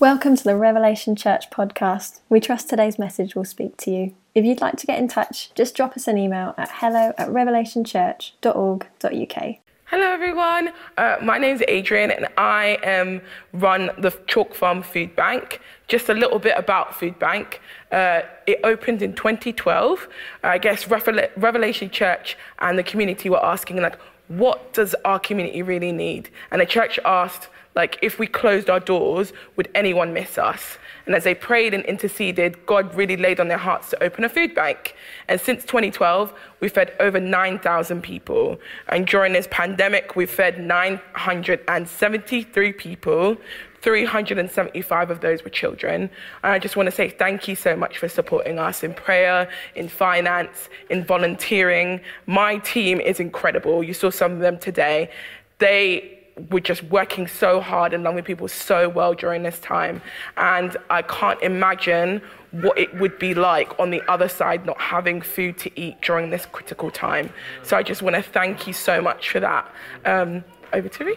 Welcome to the Revelation Church podcast. We trust today's message will speak to you. If you'd like to get in touch, just drop us an email at hello at revelationchurch.org.uk. Hello, everyone. Uh, my name is Adrian, and I um, run the Chalk Farm Food Bank. Just a little bit about Food Bank. Uh, it opened in 2012. Uh, I guess Revelation Church and the community were asking, like, what does our community really need? And the church asked, like, if we closed our doors, would anyone miss us? And as they prayed and interceded, God really laid on their hearts to open a food bank. And since 2012, we've fed over 9,000 people. And during this pandemic, we've fed 973 people. 375 of those were children. And I just want to say thank you so much for supporting us in prayer, in finance, in volunteering. My team is incredible. You saw some of them today. They we're just working so hard and loving people so well during this time. And I can't imagine what it would be like on the other side not having food to eat during this critical time. So I just want to thank you so much for that. Um, over to me.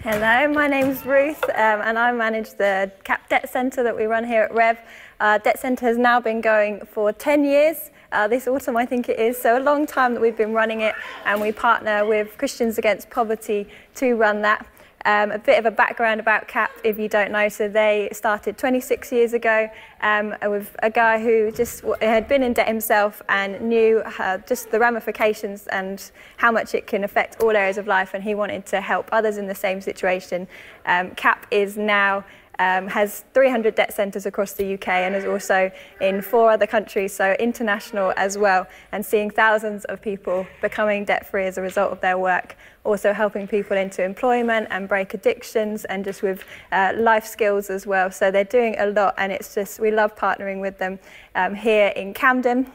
Hello, my name is Ruth, um, and I manage the CAP Debt Centre that we run here at Rev. Uh, Debt Centre has now been going for 10 years uh, this autumn, I think it is. So a long time that we've been running it, and we partner with Christians Against Poverty to run that. Um, a bit of a background about CAP, if you don't know. So they started 26 years ago um, with a guy who just had been in debt himself and knew uh, just the ramifications and how much it can affect all areas of life. And he wanted to help others in the same situation. Um, CAP is now um, has 300 debt centres across the UK and is also in four other countries, so international as well, and seeing thousands of people becoming debt free as a result of their work. Also helping people into employment and break addictions and just with uh, life skills as well. So they're doing a lot, and it's just, we love partnering with them um, here in Camden.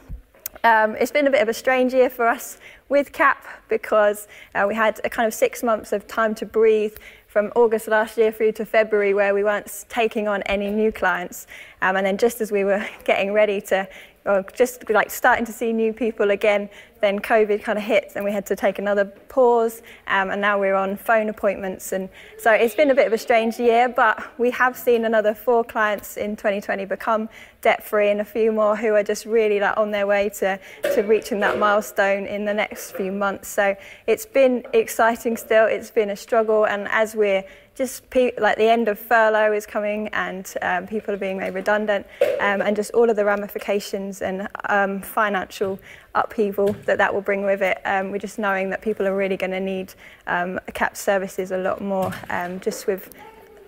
Um, it's been a bit of a strange year for us with CAP because uh, we had a kind of six months of time to breathe from August last year through to February where we weren't taking on any new clients. Um, and then just as we were getting ready to, or just like starting to see new people again, then COVID kind of hit and we had to take another pause. Um, and now we're on phone appointments. And so it's been a bit of a strange year, but we have seen another four clients in 2020 become debt free and a few more who are just really like on their way to, to reaching that milestone in the next few months. So it's been exciting still. It's been a struggle. And as we're just pe- like the end of furlough is coming and um, people are being made redundant um, and just all of the ramifications and um, financial upheaval that that will bring with it. Um, we're just knowing that people are really going to need um, CAP services a lot more um, just with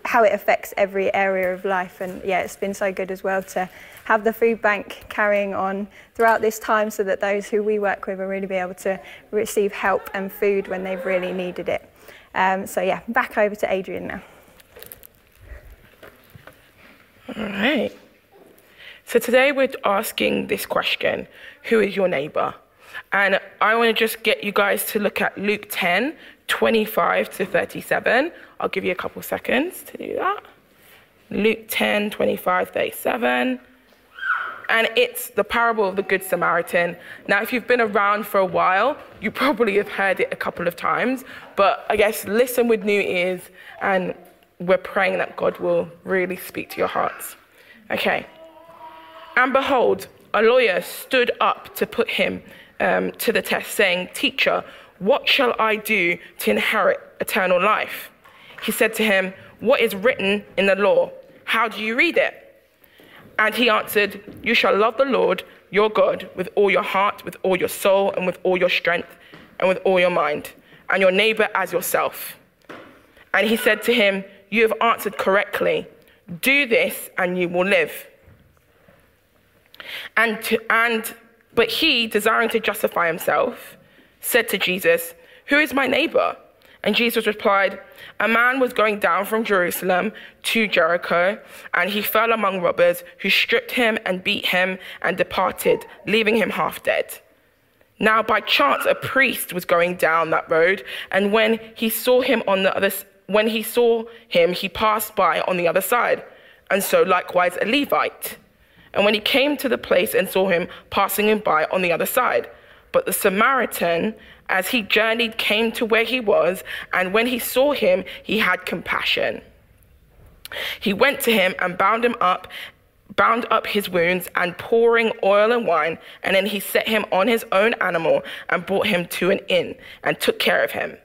how it affects every area of life. And yeah, it's been so good as well to have the food bank carrying on throughout this time so that those who we work with will really be able to receive help and food when they've really needed it. Um, so yeah, back over to Adrian now. All right. So today we're asking this question Who is your neighbor? And I want to just get you guys to look at Luke 10, 25 to 37. I'll give you a couple seconds to do that. Luke 10, 25, 37 and it's the parable of the Good Samaritan. Now, if you've been around for a while, you probably have heard it a couple of times, but I guess listen with new ears, and we're praying that God will really speak to your hearts. Okay. And behold, a lawyer stood up to put him um, to the test, saying, Teacher, what shall I do to inherit eternal life? He said to him, What is written in the law? How do you read it? And he answered, You shall love the Lord your God with all your heart, with all your soul, and with all your strength, and with all your mind, and your neighbor as yourself. And he said to him, You have answered correctly. Do this, and you will live. And, to, and but he, desiring to justify himself, said to Jesus, Who is my neighbor? And Jesus replied, A man was going down from Jerusalem to Jericho, and he fell among robbers who stripped him and beat him and departed, leaving him half dead. Now, by chance, a priest was going down that road, and when he saw him on the other, when he saw him, he passed by on the other side, and so likewise a Levite. And when he came to the place and saw him passing him by on the other side, But the Samaritan, as he journeyed, came to where he was, and when he saw him, he had compassion. He went to him and bound him up, bound up his wounds, and pouring oil and wine, and then he set him on his own animal and brought him to an inn and took care of him.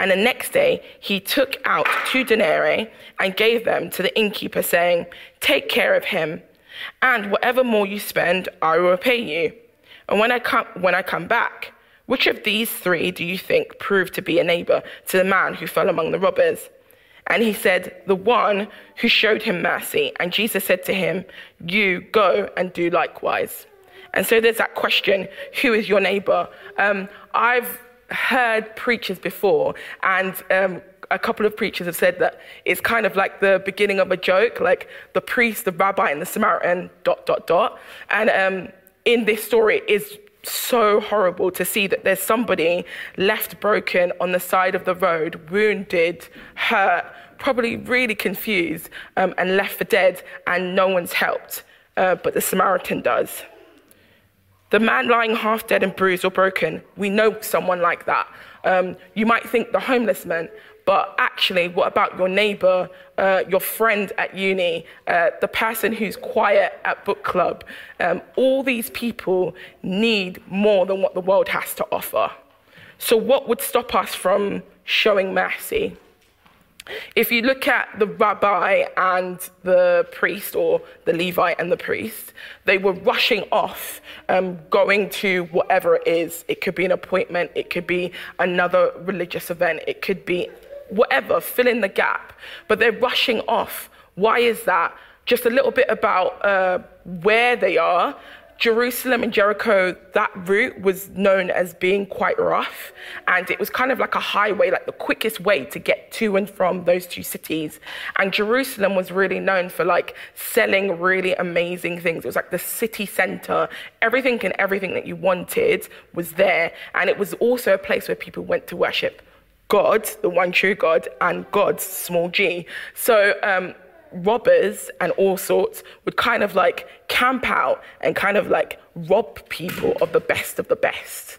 And the next day he took out two denarii and gave them to the innkeeper, saying, Take care of him, and whatever more you spend, I will repay you. And when I come, when I come back, which of these three do you think proved to be a neighbor to the man who fell among the robbers? And he said, The one who showed him mercy. And Jesus said to him, You go and do likewise. And so there's that question who is your neighbor? Um, I've heard preachers before, and um, a couple of preachers have said that it's kind of like the beginning of a joke, like the priest, the rabbi, and the Samaritan, dot, dot, dot. And um, in this story is so horrible to see that there's somebody left broken on the side of the road, wounded, hurt, probably really confused, um, and left for dead, and no one's helped. Uh, but the Samaritan does. The man lying half dead and bruised or broken, we know someone like that. Um, you might think the homeless man, but actually, what about your neighbor, uh, your friend at uni, uh, the person who's quiet at book club? Um, all these people need more than what the world has to offer. So, what would stop us from showing mercy? If you look at the rabbi and the priest, or the Levite and the priest, they were rushing off, um, going to whatever it is. It could be an appointment, it could be another religious event, it could be whatever, fill in the gap. But they're rushing off. Why is that? Just a little bit about uh, where they are. Jerusalem and Jericho, that route was known as being quite rough. And it was kind of like a highway, like the quickest way to get to and from those two cities. And Jerusalem was really known for like selling really amazing things. It was like the city center. Everything and everything that you wanted was there. And it was also a place where people went to worship God, the one true God, and God's small g. So, um, robbers and all sorts would kind of like camp out and kind of like rob people of the best of the best.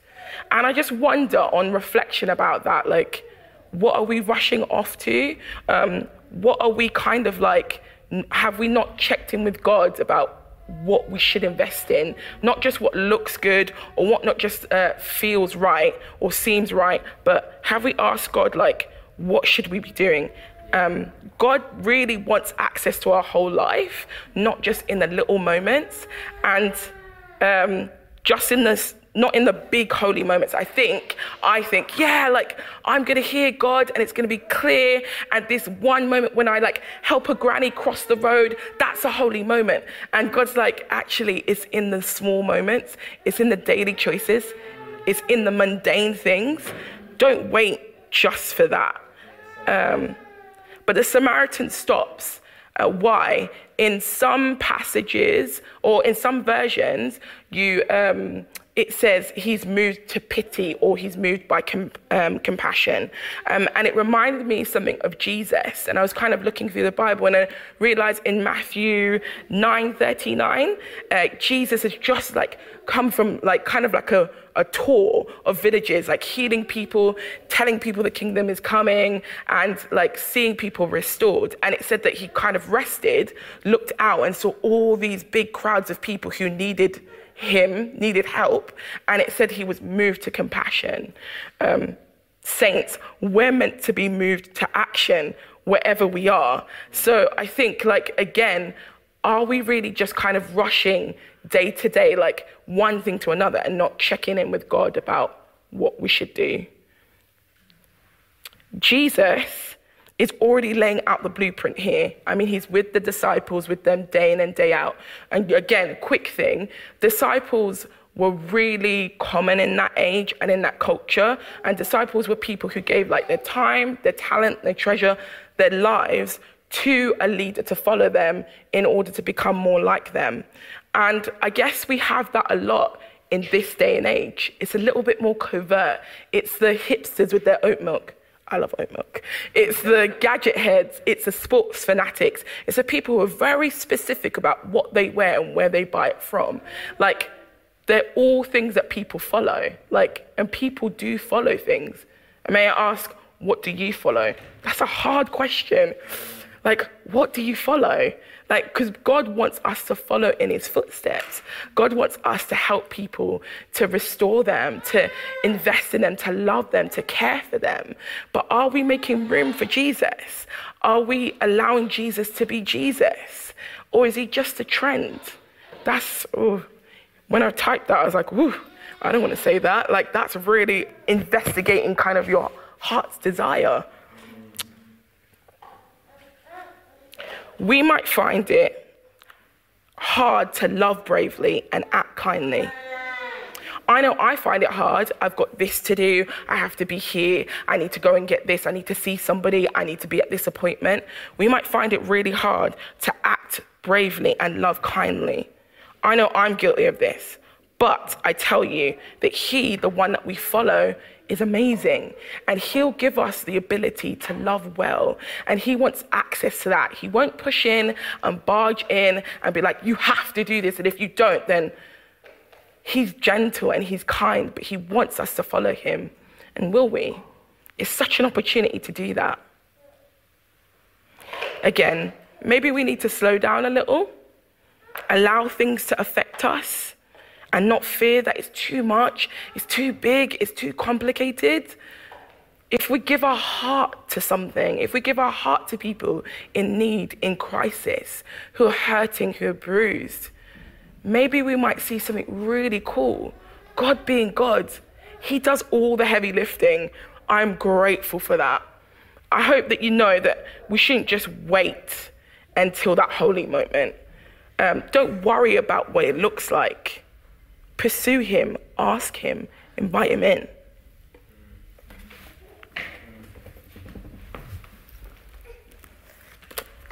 And I just wonder on reflection about that, like, what are we rushing off to? Um, what are we kind of like, have we not checked in with God about what we should invest in, not just what looks good or what not just uh, feels right or seems right, but have we asked God, like, what should we be doing? Um, God really wants access to our whole life, not just in the little moments. And um, just in this, not in the big holy moments. I think, I think, yeah, like I'm gonna hear God and it's gonna be clear. And this one moment when I like help a granny cross the road, that's a holy moment. And God's like, actually, it's in the small moments, it's in the daily choices, it's in the mundane things. Don't wait just for that. Um, but the Samaritan stops. Uh, why? In some passages or in some versions, you um, it says he's moved to pity or he's moved by com- um, compassion. Um, and it reminded me something of Jesus. And I was kind of looking through the Bible and I realized in Matthew 9:39, uh, Jesus is just like come from like kind of like a, a tour of villages, like healing people, telling people the kingdom is coming, and like seeing people restored. And it said that he kind of rested, looked out, and saw all these big crowds of people who needed him, needed help, and it said he was moved to compassion. Um, saints, we're meant to be moved to action wherever we are. So I think, like, again, are we really just kind of rushing day to day, like one thing to another, and not checking in with God about what we should do? Jesus is already laying out the blueprint here. I mean, he's with the disciples, with them day in and day out. And again, quick thing disciples were really common in that age and in that culture. And disciples were people who gave like their time, their talent, their treasure, their lives to a leader to follow them in order to become more like them. And I guess we have that a lot in this day and age. It's a little bit more covert. It's the hipsters with their oat milk. I love oat milk. It's the gadget heads, it's the sports fanatics, it's the people who are very specific about what they wear and where they buy it from. Like, they're all things that people follow. Like, and people do follow things. And may I ask, what do you follow? That's a hard question. Like, what do you follow? Like, because God wants us to follow in his footsteps. God wants us to help people, to restore them, to invest in them, to love them, to care for them. But are we making room for Jesus? Are we allowing Jesus to be Jesus? Or is he just a trend? That's, when I typed that, I was like, whoo, I don't want to say that. Like, that's really investigating kind of your heart's desire. We might find it hard to love bravely and act kindly. I know I find it hard. I've got this to do. I have to be here. I need to go and get this. I need to see somebody. I need to be at this appointment. We might find it really hard to act bravely and love kindly. I know I'm guilty of this. But I tell you that He, the one that we follow, is amazing. And He'll give us the ability to love well. And He wants access to that. He won't push in and barge in and be like, you have to do this. And if you don't, then He's gentle and He's kind, but He wants us to follow Him. And will we? It's such an opportunity to do that. Again, maybe we need to slow down a little, allow things to affect us and not fear that it's too much, it's too big, it's too complicated. If we give our heart to something, if we give our heart to people in need, in crisis, who are hurting, who are bruised, maybe we might see something really cool. God being God, He does all the heavy lifting. I'm grateful for that. I hope that you know that we shouldn't just wait until that holy moment. Um, don't worry about what it looks like. Pursue him, ask him, invite him in.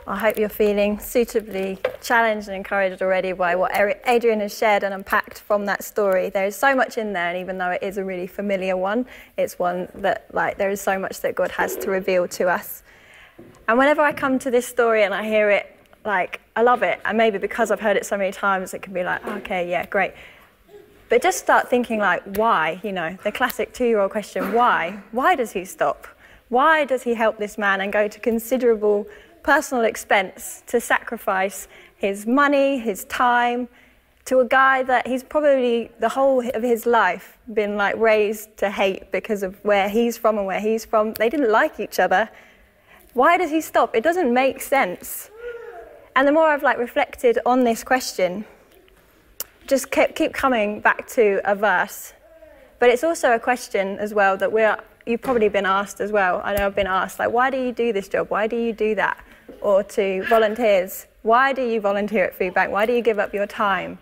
I hope you're feeling suitably challenged and encouraged already by what Adrian has shared and unpacked from that story. There is so much in there, and even though it is a really familiar one, it's one that, like, there is so much that God has to reveal to us. And whenever I come to this story and I hear it, like, I love it. And maybe because I've heard it so many times, it can be like, oh, okay, yeah, great. But just start thinking like, why? You know, the classic two-year-old question, why? Why does he stop? Why does he help this man and go to considerable personal expense to sacrifice his money, his time, to a guy that he's probably the whole of his life been like raised to hate because of where he's from and where he's from. They didn't like each other. Why does he stop? It doesn't make sense. And the more I've like reflected on this question, just keep, keep coming back to a verse. But it's also a question as well that we're, you've probably been asked as well. I know I've been asked, like, why do you do this job? Why do you do that? Or to volunteers, why do you volunteer at Food Bank? Why do you give up your time?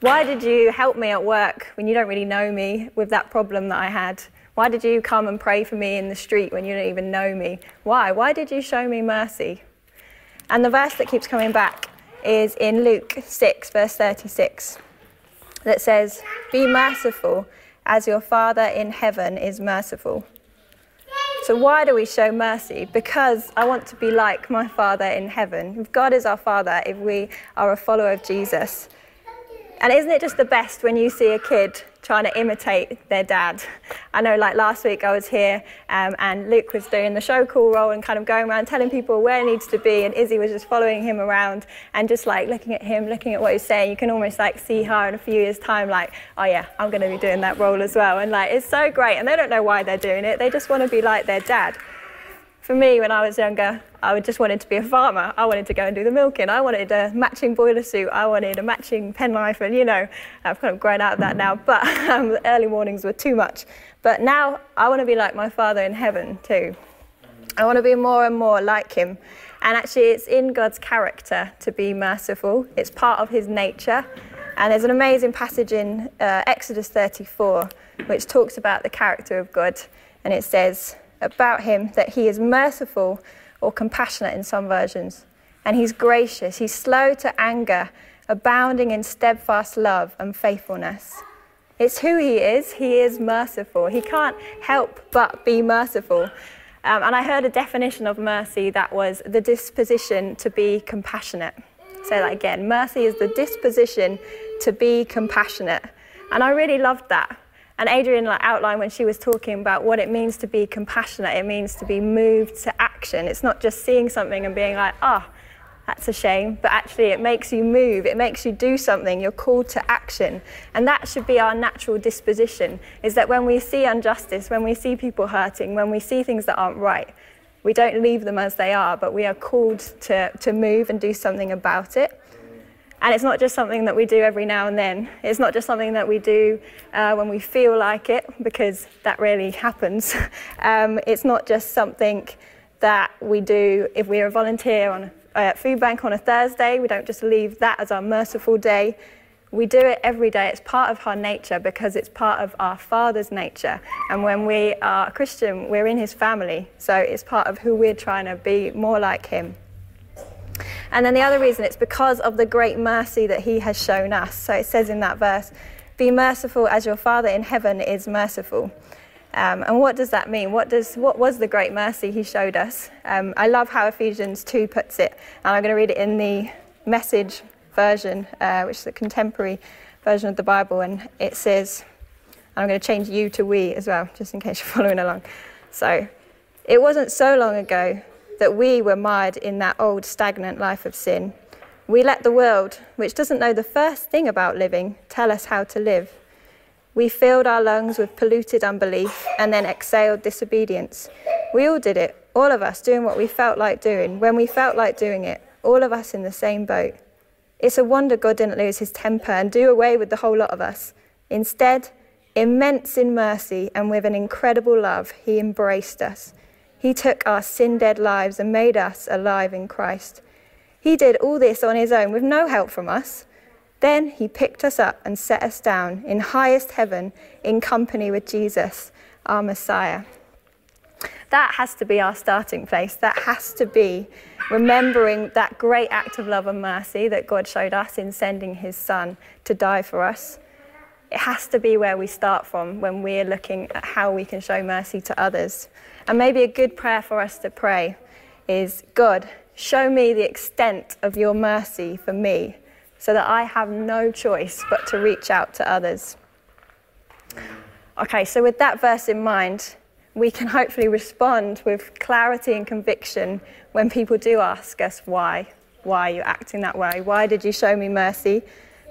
Why did you help me at work when you don't really know me with that problem that I had? Why did you come and pray for me in the street when you don't even know me? Why? Why did you show me mercy? And the verse that keeps coming back is in Luke 6, verse 36, that says, Be merciful as your Father in heaven is merciful. So, why do we show mercy? Because I want to be like my Father in heaven. If God is our Father, if we are a follower of Jesus. And isn't it just the best when you see a kid trying to imitate their dad. I know, like last week, I was here um, and Luke was doing the show call role and kind of going around telling people where he needs to be, and Izzy was just following him around and just like looking at him, looking at what he's saying. You can almost like see her in a few years' time, like, oh yeah, I'm going to be doing that role as well. And like, it's so great. And they don't know why they're doing it, they just want to be like their dad. For me, when I was younger, I just wanted to be a farmer. I wanted to go and do the milking. I wanted a matching boiler suit. I wanted a matching penknife, and you know, I've kind of grown out of that now. But um, early mornings were too much. But now I want to be like my Father in heaven too. I want to be more and more like Him. And actually, it's in God's character to be merciful. It's part of His nature. And there's an amazing passage in uh, Exodus 34 which talks about the character of God, and it says about Him that He is merciful or compassionate in some versions. And he's gracious, he's slow to anger, abounding in steadfast love and faithfulness. It's who he is. He is merciful. He can't help but be merciful. Um, and I heard a definition of mercy that was the disposition to be compassionate. Say that again. Mercy is the disposition to be compassionate. And I really loved that. And Adrian like, outlined when she was talking about what it means to be compassionate, it means to be moved to action. It's not just seeing something and being like, ah, oh, that's a shame, but actually it makes you move, it makes you do something, you're called to action. And that should be our natural disposition, is that when we see injustice, when we see people hurting, when we see things that aren't right, we don't leave them as they are, but we are called to, to move and do something about it. And it's not just something that we do every now and then. It's not just something that we do uh, when we feel like it, because that really happens. um, it's not just something that we do if we're a volunteer on a food bank on a Thursday. We don't just leave that as our merciful day. We do it every day. It's part of our nature because it's part of our Father's nature. And when we are Christian, we're in His family. So it's part of who we're trying to be more like Him. And then the other reason, it's because of the great mercy that he has shown us. So it says in that verse, Be merciful as your Father in heaven is merciful. Um, and what does that mean? What, does, what was the great mercy he showed us? Um, I love how Ephesians 2 puts it, and I'm going to read it in the message version, uh, which is a contemporary version of the Bible, and it says, and I'm going to change you to we as well, just in case you're following along. So, it wasn't so long ago that we were mired in that old stagnant life of sin. We let the world, which doesn't know the first thing about living, tell us how to live. We filled our lungs with polluted unbelief and then exhaled disobedience. We all did it, all of us doing what we felt like doing, when we felt like doing it, all of us in the same boat. It's a wonder God didn't lose his temper and do away with the whole lot of us. Instead, immense in mercy and with an incredible love, he embraced us. He took our sin dead lives and made us alive in Christ. He did all this on his own with no help from us. Then he picked us up and set us down in highest heaven in company with Jesus, our Messiah. That has to be our starting place. That has to be remembering that great act of love and mercy that God showed us in sending his Son to die for us. It has to be where we start from when we're looking at how we can show mercy to others. And maybe a good prayer for us to pray is God, show me the extent of your mercy for me so that I have no choice but to reach out to others. Okay, so with that verse in mind, we can hopefully respond with clarity and conviction when people do ask us why. Why are you acting that way? Why did you show me mercy?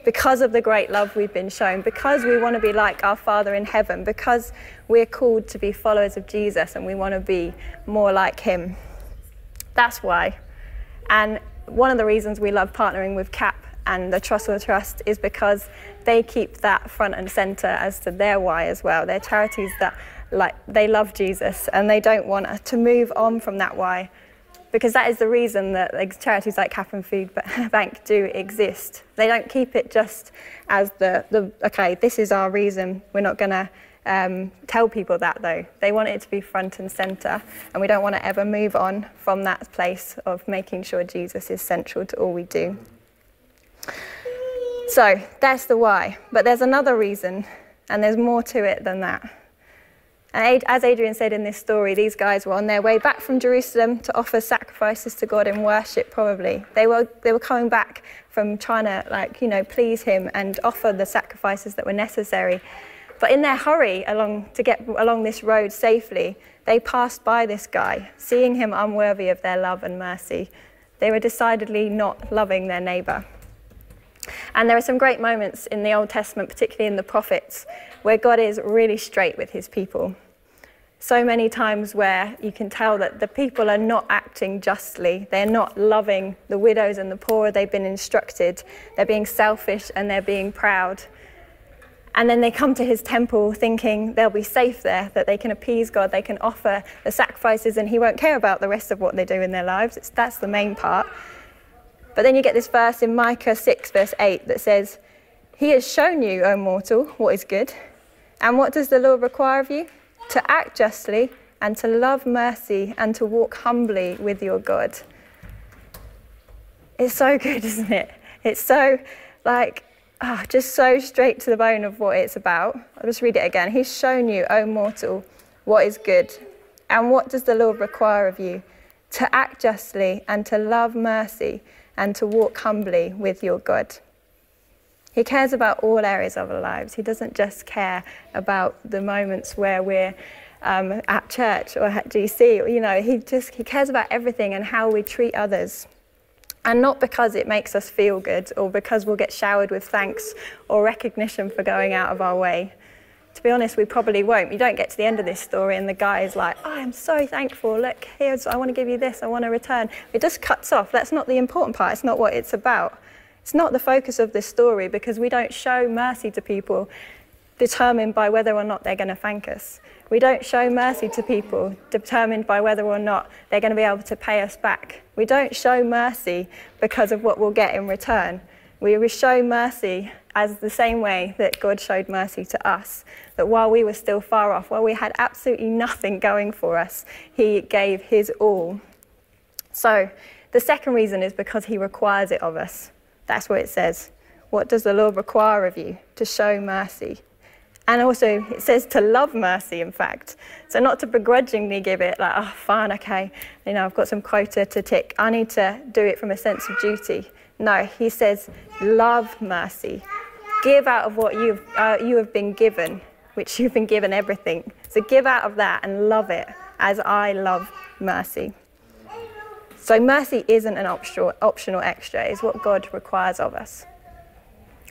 Because of the great love we've been shown, because we want to be like our Father in heaven, because we're called to be followers of Jesus and we want to be more like Him. That's why. And one of the reasons we love partnering with CAP and the Trussell Trust is because they keep that front and center as to their why as well. They're charities that like they love Jesus and they don't want to move on from that why because that is the reason that like, charities like and Food Bank do exist. They don't keep it just as the, the okay, this is our reason, we're not going to um, tell people that though. They want it to be front and centre, and we don't want to ever move on from that place of making sure Jesus is central to all we do. So that's the why. But there's another reason, and there's more to it than that. And as Adrian said in this story, these guys were on their way back from Jerusalem to offer sacrifices to God in worship, probably. They were, they were coming back from trying to, like, you know, please Him and offer the sacrifices that were necessary. But in their hurry along to get along this road safely, they passed by this guy, seeing him unworthy of their love and mercy. They were decidedly not loving their neighbor. And there are some great moments in the Old Testament, particularly in the prophets, where God is really straight with his people. So many times where you can tell that the people are not acting justly. They're not loving the widows and the poor they've been instructed. They're being selfish and they're being proud. And then they come to his temple thinking they'll be safe there, that they can appease God, they can offer the sacrifices, and he won't care about the rest of what they do in their lives. It's, that's the main part. But then you get this verse in Micah 6, verse 8, that says, He has shown you, O mortal, what is good. And what does the Lord require of you? To act justly and to love mercy and to walk humbly with your God. It's so good, isn't it? It's so, like, oh, just so straight to the bone of what it's about. I'll just read it again. He's shown you, O mortal, what is good. And what does the Lord require of you? To act justly and to love mercy and to walk humbly with your God. He cares about all areas of our lives. He doesn't just care about the moments where we're um, at church or at GC. You know, he just he cares about everything and how we treat others. And not because it makes us feel good or because we'll get showered with thanks or recognition for going out of our way. To be honest, we probably won't. You don't get to the end of this story and the guy is like, oh, I'm so thankful. Look, here's, I want to give you this. I want to return. It just cuts off. That's not the important part. It's not what it's about. It's not the focus of this story because we don't show mercy to people determined by whether or not they're going to thank us. We don't show mercy to people determined by whether or not they're going to be able to pay us back. We don't show mercy because of what we'll get in return. We show mercy as the same way that God showed mercy to us. That while we were still far off, while we had absolutely nothing going for us, He gave His all. So, the second reason is because He requires it of us. That's what it says. What does the Lord require of you? To show mercy. And also, it says to love mercy, in fact. So, not to begrudgingly give it, like, oh, fine, okay, you know, I've got some quota to tick. I need to do it from a sense of duty. No, he says, love mercy. Give out of what you've, uh, you have been given, which you've been given everything. So, give out of that and love it as I love mercy. So, mercy isn't an optional, optional extra, it's what God requires of us.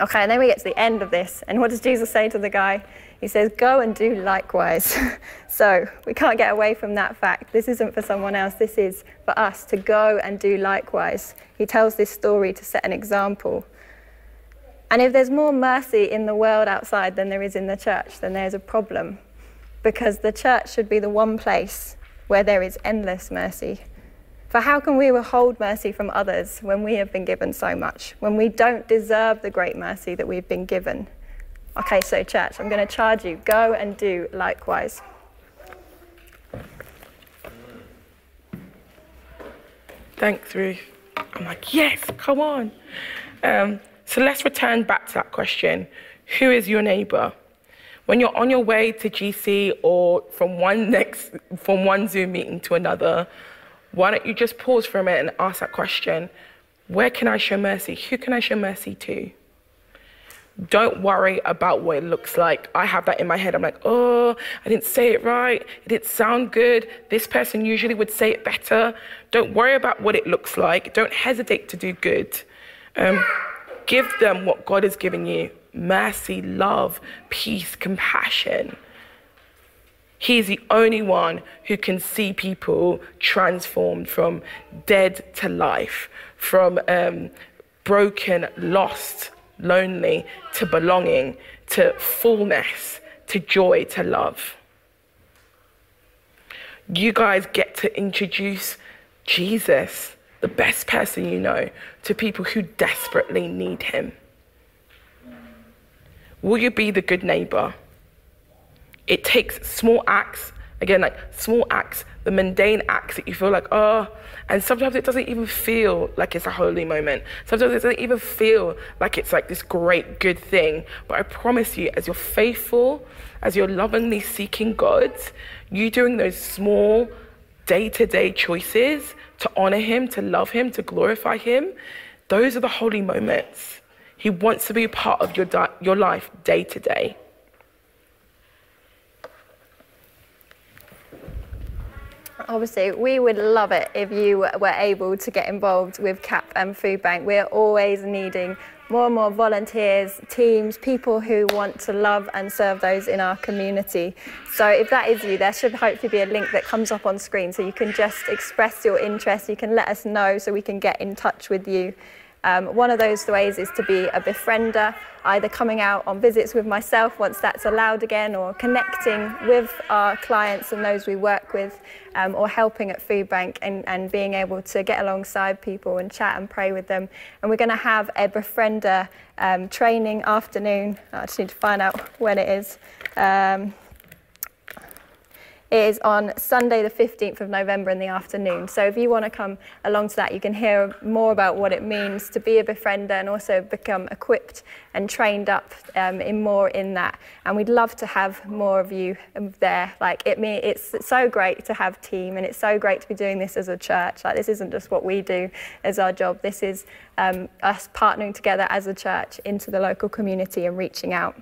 Okay, and then we get to the end of this. And what does Jesus say to the guy? He says, Go and do likewise. so we can't get away from that fact. This isn't for someone else, this is for us to go and do likewise. He tells this story to set an example. And if there's more mercy in the world outside than there is in the church, then there's a problem. Because the church should be the one place where there is endless mercy. For how can we withhold mercy from others when we have been given so much, when we don't deserve the great mercy that we've been given? Okay, so, church, I'm going to charge you go and do likewise. Thanks, Ruth. I'm like, yes, come on. Um, so let's return back to that question Who is your neighbor? When you're on your way to GC or from one next from one Zoom meeting to another, why don't you just pause for a minute and ask that question? Where can I show mercy? Who can I show mercy to? Don't worry about what it looks like. I have that in my head. I'm like, oh, I didn't say it right. It didn't sound good. This person usually would say it better. Don't worry about what it looks like. Don't hesitate to do good. Um, give them what God has given you mercy, love, peace, compassion. He's the only one who can see people transformed from dead to life, from um, broken, lost, lonely to belonging, to fullness, to joy, to love. You guys get to introduce Jesus, the best person you know, to people who desperately need him. Will you be the good neighbor? It takes small acts, again, like small acts, the mundane acts that you feel like, oh, and sometimes it doesn't even feel like it's a holy moment. Sometimes it doesn't even feel like it's like this great, good thing. But I promise you, as you're faithful, as you're lovingly seeking God, you doing those small, day to day choices to honor Him, to love Him, to glorify Him, those are the holy moments. He wants to be a part of your, di- your life day to day. Obviously, we would love it if you were able to get involved with CAP and Food Bank. We're always needing more and more volunteers, teams, people who want to love and serve those in our community. So if that is you, there should hopefully be a link that comes up on screen so you can just express your interest, you can let us know so we can get in touch with you. Um, one of those ways is to be a befriender, either coming out on visits with myself once that's allowed again, or connecting with our clients and those we work with, um, or helping at Food Bank and, and being able to get alongside people and chat and pray with them. And we're going to have a befriender um, training afternoon. I just need to find out when it is. Um, Is on Sunday, the 15th of November in the afternoon. So if you want to come along to that, you can hear more about what it means to be a befriender and also become equipped and trained up um, in more in that. And we'd love to have more of you there. Like it, it's so great to have team, and it's so great to be doing this as a church. Like this isn't just what we do as our job. This is um, us partnering together as a church into the local community and reaching out.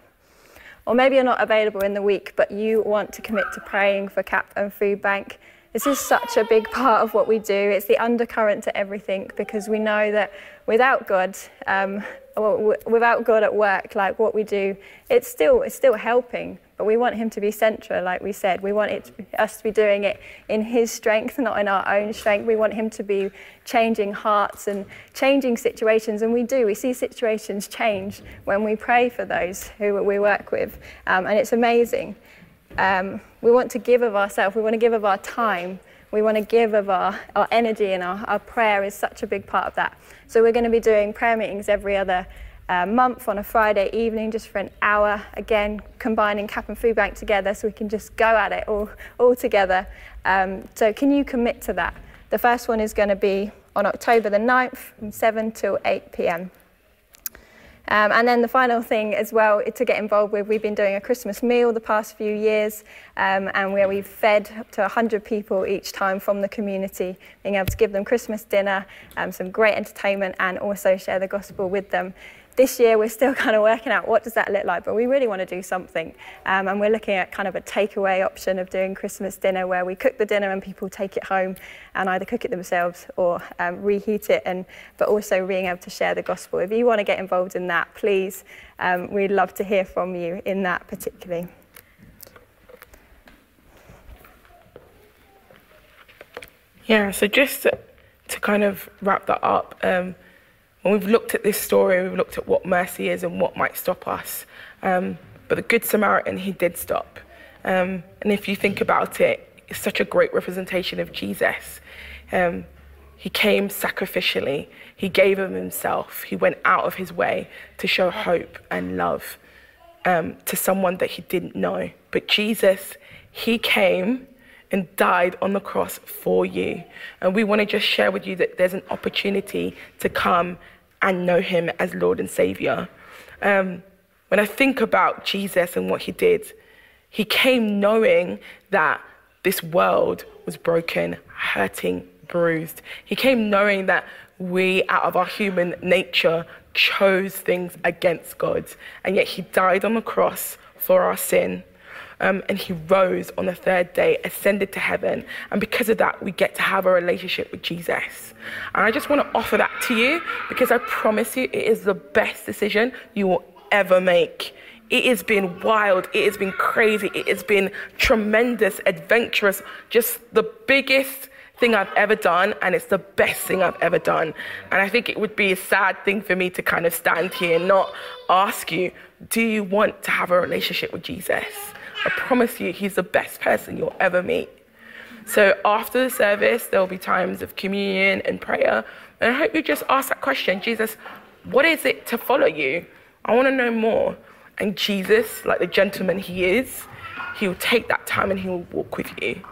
Or maybe you're not available in the week, but you want to commit to praying for CAP and Food Bank. This is such a big part of what we do. It's the undercurrent to everything because we know that without God, um, without God at work, like what we do, it's still it's still helping. But we want Him to be central, like we said. We want it us to be doing it in His strength, not in our own strength. We want Him to be changing hearts and changing situations, and we do. We see situations change when we pray for those who we work with, um, and it's amazing. Um, we want to give of ourselves. We want to give of our time. We want to give of our, our energy, and our, our prayer is such a big part of that. So we're going to be doing prayer meetings every other uh, month on a Friday evening, just for an hour. Again, combining CAP and Food Bank together so we can just go at it all, all together. Um, so, can you commit to that? The first one is going to be on October the 9th from 7 till 8 pm. Um, and then the final thing as well to get involved with, we've been doing a Christmas meal the past few years, um, and where we've fed up to 100 people each time from the community, being able to give them Christmas dinner, um, some great entertainment, and also share the gospel with them this year we're still kind of working out what does that look like, but we really want to do something. Um, and we're looking at kind of a takeaway option of doing Christmas dinner where we cook the dinner and people take it home and either cook it themselves or um, reheat it, and but also being able to share the gospel. If you want to get involved in that, please, um, we'd love to hear from you in that particularly. Yeah, so just to, kind of wrap that up, um, and we've looked at this story, we've looked at what mercy is and what might stop us. Um, but the Good Samaritan, he did stop. Um, and if you think about it, it's such a great representation of Jesus. Um, he came sacrificially, he gave of himself, he went out of his way to show hope and love um, to someone that he didn't know. But Jesus, he came and died on the cross for you. And we want to just share with you that there's an opportunity to come and know him as Lord and Savior. Um, when I think about Jesus and what he did, he came knowing that this world was broken, hurting, bruised. He came knowing that we, out of our human nature, chose things against God. And yet he died on the cross for our sin. Um, and he rose on the third day, ascended to heaven. And because of that, we get to have a relationship with Jesus. And I just want to offer that to you because I promise you it is the best decision you will ever make. It has been wild, it has been crazy, it has been tremendous, adventurous, just the biggest thing I've ever done, and it's the best thing I've ever done. And I think it would be a sad thing for me to kind of stand here and not ask you, do you want to have a relationship with Jesus? I promise you, he's the best person you'll ever meet. So after the service, there will be times of communion and prayer. And I hope you just ask that question Jesus, what is it to follow you? I want to know more. And Jesus, like the gentleman he is, he will take that time and he will walk with you.